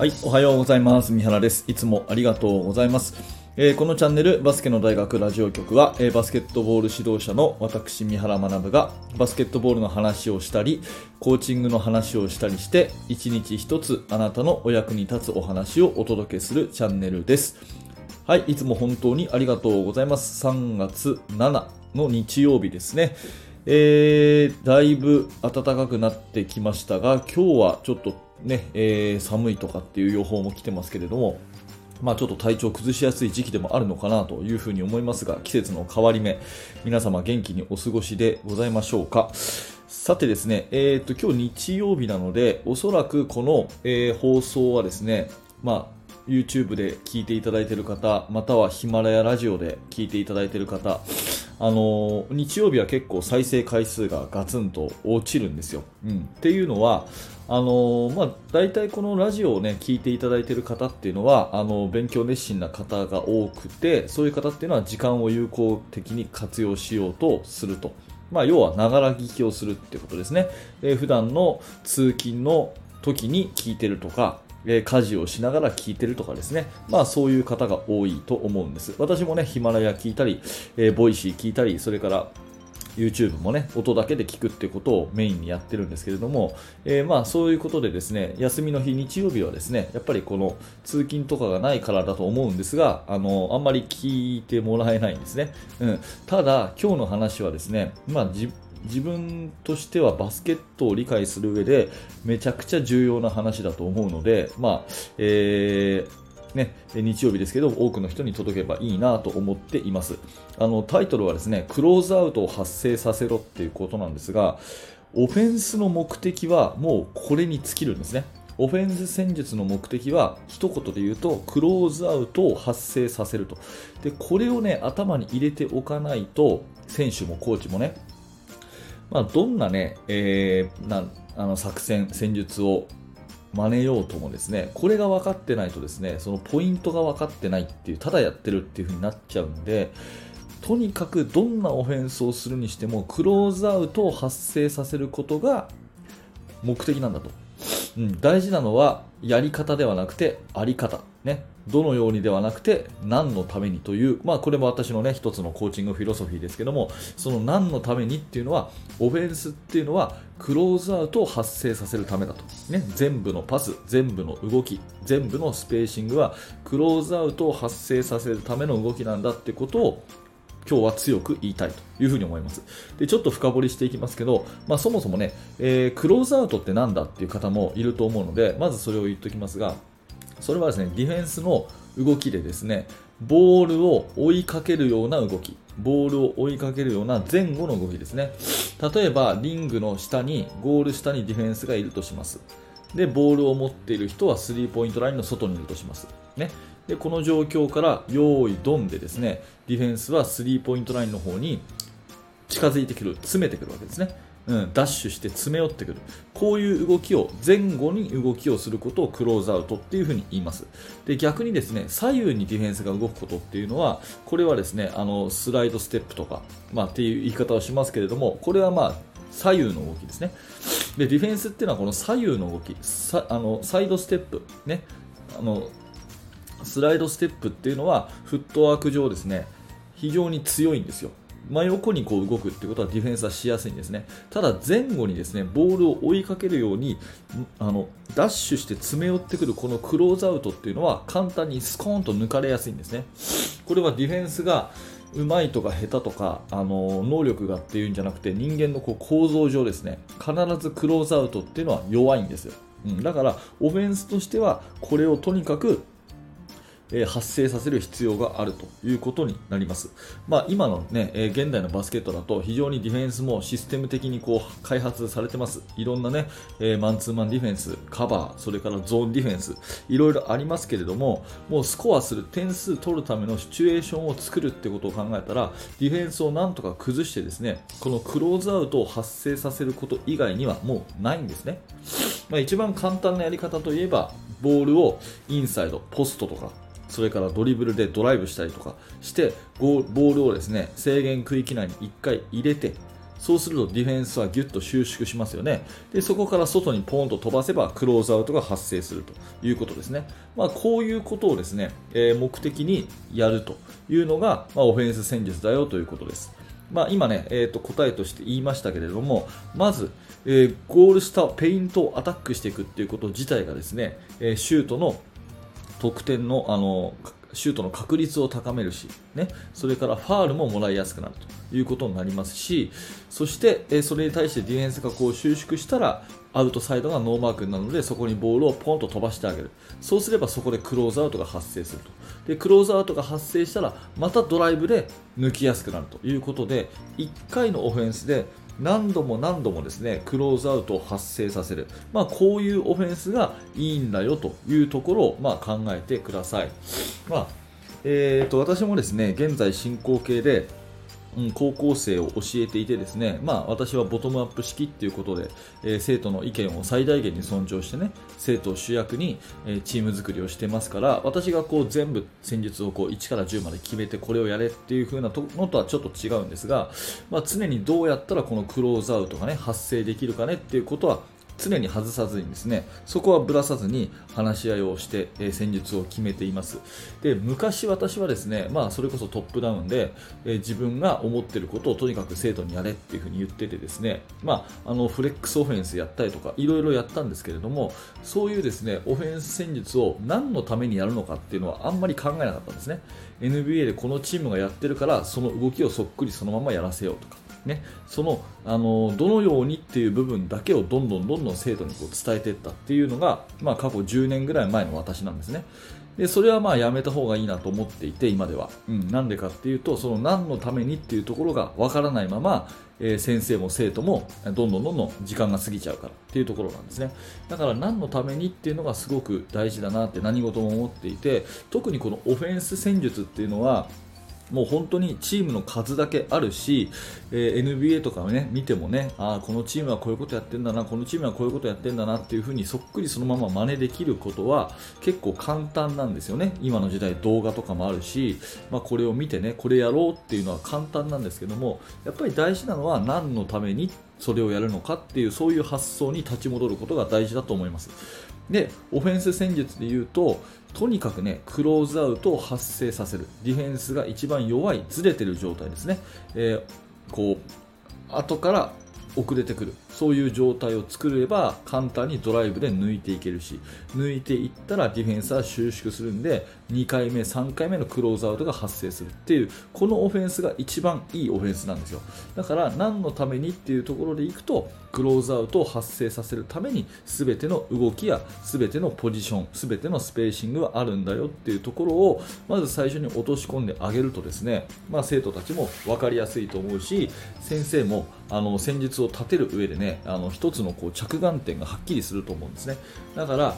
はい、おはようございます。三原です。いつもありがとうございます。えーこのチャンネルバスケの大学ラジオ局は、えーバスケットボール指導者の私三原学がバスケットボールの話をしたりコーチングの話をしたりして一日一つあなたのお役に立つお話をお届けするチャンネルですはいいつも本当にありがとうございます3月7の日曜日ですねえー、だいぶ暖かくなってきましたが今日はちょっとね、えー寒いとかっていう予報も来てますけれどもまあ、ちょっと体調崩しやすい時期でもあるのかなというふうに思いますが季節の変わり目皆様元気にお過ごしでございましょうか。さてですね、えー、と今日日曜日なのでおそらくこの、えー放送はですね、まあ YouTube で聞いていただいている方またはヒマラヤラジオで聞いていただいている方あの日曜日は結構再生回数がガツンと落ちるんですよ。うん、っていうのはあのまあ、大体このラジオをね聞いていただいている方っていうのはあの勉強熱心な方が多くてそういう方っていうのは時間を有効的に活用しようとすると、まあ、要はながら聞きをするっていうことですね、えー普段の通勤の時に聞いてるとかえ家事をしながら聞いてるとかですね、まあそういう方が多いと思うんです。私もね、ヒマラヤ聞いたり、えーボイシー聞いたり、それから YouTube もね、音だけで聞くってことをメインにやってるんですけれども、えーまあそういうことでですね、休みの日、日曜日はですね、やっぱりこの通勤とかがないからだと思うんですが、あの、あんまり聞いてもらえないんですね。うん。ただ、今日の話はですね、まあ自分としてはバスケットを理解する上でめちゃくちゃ重要な話だと思うので、まあ、えーね、日曜日ですけど多くの人に届けばいいなと思っています。あのタイトルはですねクローズアウトを発生させろっていうことなんですがオフェンスの目的はもうこれに尽きるんですね。オフェンス戦術の目的は一言で言うとクローズアウトを発生させると。でこれをね頭に入れておかないと選手もコーチもねまあ、どんなね、えーなあの作戦、戦術を真似ようともですね、これが分かってないとですね、そのポイントが分かってないっていう、ただやってるっていう風になっちゃうんで、とにかくどんなオフェンスをするにしても、クローズアウトを発生させることが目的なんだと。うん、大事なのはやり方ではなくてあり方、ね、どのようにではなくて何のためにという、まあ、これも私の、ね、一つのコーチングフィロソフィーですけどもその何のためにっていうのはオフェンスっていうのはクローズアウトを発生させるためだと、ね、全部のパス全部の動き全部のスペーシングはクローズアウトを発生させるための動きなんだってことを今日は強く言いたいというふうに思います。で、ちょっと深掘りしていきますけど、まあ、そもそもね、えークローズアウトってなんだっていう方もいると思うので、まずそれを言っておきますが、それはですね、ディフェンスの動きでですね、ボールを追いかけるような動き、ボールを追いかけるような前後の動きですね。例えば、リングの下に、ゴール下にディフェンスがいるとします。で、ボールを持っている人はスリーポイントラインの外にいるとします。ね。で、この状況から、用意ドンでですね、ディフェンスはスリーポイントラインの方に近づいてくる、詰めてくるわけですね。うん、ダッシュして詰め寄ってくる。こういう動きを、前後に動きをすることをクローズアウトっていうふうに言います。で、逆にですね、左右にディフェンスが動くことっていうのは、これはですね、あの、スライドステップとか、まあっていう言い方をしますけれども、これはまあ、左右の動きですね。で、ディフェンスっていうのはこの左右の動き、さあのサイドステップ、ね、あの、スライドステップっていうのはフットワーク上ですね非常に強いんですよ真横にこう動くってことはディフェンスはしやすいんですね。ただ前後にですねボールを追いかけるようにあのダッシュして詰め寄ってくるこのクローズアウトっていうのは簡単にスコーンと抜かれやすいんですね。これはディフェンスがうまいとか下手とかあの能力がっていうんじゃなくて人間のこう構造上ですね必ずクローズアウトっていうのは弱いんですよ、うん、だからオフェンスとしてはこれをとにかく発生させる必要があるということになります。まあ、今のね、現代のバスケットだと非常にディフェンスもシステム的にこう開発されてます。いろんなね、マンツーマンディフェンス、カバー、それからゾーンディフェンス、いろいろありますけれども、もうスコアする、点数取るためのシチュエーションを作るってことを考えたら、ディフェンスをなんとか崩してですね、このクローズアウトを発生させること以外にはもうないんですね。まあ、一番簡単なやり方といえば、ボールをインサイド、ポストとか、それからドリブルでドライブしたりとかしてボールをですね制限区域内に1回入れてそうするとディフェンスはギュッと収縮しますよね。で、そこから外にポンと飛ばせばクローズアウトが発生するということですね。まあ、こういうことをですね、えー、目的にやるというのが、まあ、オフェンス戦術だよということです。まあ、今ね、えー、と答えとして言いましたけれども、まず、えー、ゴール下、ペイントをアタックしていくっていうこと自体がですね、えー、シュートの得点のあのシュートの確率を高めるし、ね、それからファールももらいやすくなるということになりますし、そして、えそれに対してディフェンスがこう収縮したら、アウトサイドがノーマークになるので、そこにボールをポンと飛ばしてあげる。そうすればそこでクローズアウトが発生すると。で、クローズアウトが発生したら、またドライブで抜きやすくなるということで、1回のオフェンスで何度も何度もですねクローズアウトを発生させる、まあ、こういうオフェンスがいいんだよというところを、まあ、考えてください、まあえーと、私もですね現在進行形でうん、高校生を教えていてですね、まあ、私はボトムアップ式ということで、えー、生徒の意見を最大限に尊重してね生徒を主役に、えー、チーム作りをしてますから私がこう全部戦術をこう1から10まで決めてこれをやれっていう風なのとはちょっと違うんですが、まあ、常にどうやったらこのクローズアウトがね発生できるかねっていうことは常に外さずにですねそこはぶらさずに話し合いをして、え、戦術を決めています。で昔私はですね、まあ、それこそトップダウンで、え、自分が思っていることをとにかく生徒にやれっていうふに言っててですね、まあ、あのフレックスオフェンスやったりとかいろいろやったんですけれどもそういうですねオフェンス戦術を何のためにやるのかっていうのはあんまり考えなかったんですね。NBA でこのチームがやってるからその動きをそっくりそのままやらせようとかね、そのあのどのようにっていう部分だけをどんどんどんどん生徒にこう伝えていったっていうのが、まあ、過去10年ぐらい前の私なんですね。でそれはまあやめた方がいいなと思っていて今では、うん、なんでかっていうとその何のためにっていうところがわからないまま、えー、先生も生徒もどんどんどんどん時間が過ぎちゃうからっていうところなんですねだから何のためにっていうのがすごく大事だなって何事も思っていて特にこのオフェンス戦術っていうのはもう本当にチームの数だけあるし、えー、NBA とかね見てもねあこのチームはこういうことやってんだなこのチームはこういうことやってんだなっていう風にそっくりそのまま真似できることは結構簡単なんですよね。今の時代動画とかもあるし、まあ、これを見てねこれやろうっていうのは簡単なんですけどもやっぱり大事なのは何のためにそれをやるのかっていうそういう発想に立ち戻ることが大事だと思います。でオフェンス戦術で言うととにかくねクローズアウトを発生させる。ディフェンスが一番弱いずれてる状態ですね、えー、こう後から遅れてくる。そういう状態を作れば簡単にドライブで抜いていけるし抜いていったらディフェンスは収縮するんで2回目、3回目のクローズアウトが発生するっていうこのオフェンスが一番いいオフェンスなんですよ。だから何のためにっていうところでいくとクローズアウトを発生させるために全ての動きや全てのポジション全てのスペーシングはあるんだよっていうところをまず最初に落とし込んであげるとですね、まあ、生徒たちも分かりやすいと思うし先生もあの戦術を立てる上でねあの一つのこう着眼点がはっきりすると思うんですね。だから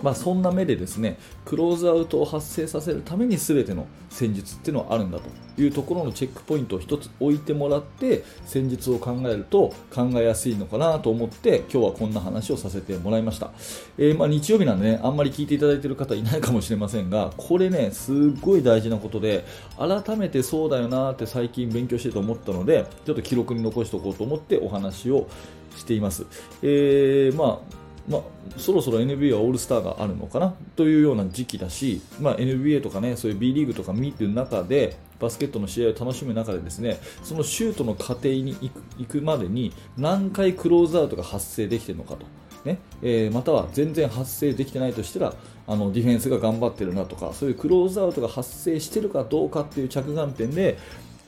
まあ、そんな目でですねクローズアウトを発生させるために全ての戦術っていうのはあるんだというところのチェックポイントを1つ置いてもらって戦術を考えると考えやすいのかなと思って今日はこんな話をさせてもらいました、えー、ま、日曜日なんでねあんまり聞いていただいている方いないかもしれませんがこれねすっごい大事なことで改めてそうだよなって最近勉強してて思ったのでちょっと記録に残しておこうと思ってお話をしています、えー、まあまあ、そろそろ NBA はオールスターがあるのかな？というような時期だし、まあ、NBA とかねそういう B リーグとか見てる中でバスケットの試合を楽しむ中でですねそのシュートの過程に行くまでに何回クローズアウトが発生できているのかと。ね？えー、または全然発生できてないとしたらあのディフェンスが頑張ってるなとかそういうクローズアウトが発生しているかどうかっていう着眼点で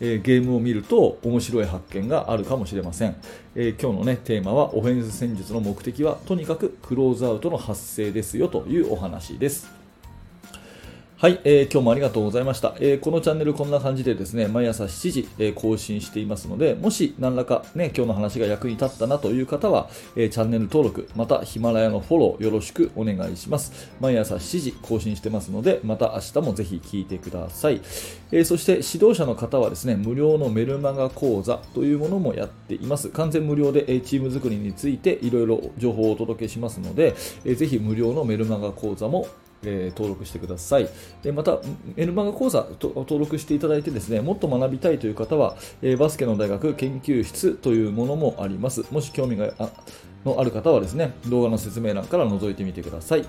えー、ゲームを見ると面白い発見があるかもしれません、えー、今日の、ね、テーマはオフェンス戦術の目的はとにかくクローズアウトの発生ですよというお話です。はい、えー、今日もありがとうございました、えー、このチャンネルこんな感じでですね毎朝7時、えー、更新していますのでもし何らか、ね、今日の話が役に立ったなという方は、えチャンネル登録またヒマラヤのフォローよろしくお願いします。毎朝7時更新してますのでまた明日もぜひ聞いてください、えそして指導者の方はですね無料のメルマガ講座というものもやっています。完全無料で、えチーム作りについていろいろ情報をお届けしますので、えー、ぜひ無料のメルマガ講座もえー、登録してください。でまた、メルマガ講座と登録していただいてですね、もっと学びたいという方は、え、バスケの大学研究室というものもあります。もし興味があのある方はですね、動画の説明欄から覗いてみてください。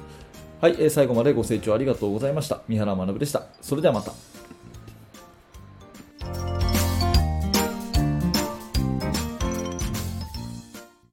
はい、え、最後までご清聴ありがとうございました。三原学でした。それではまた。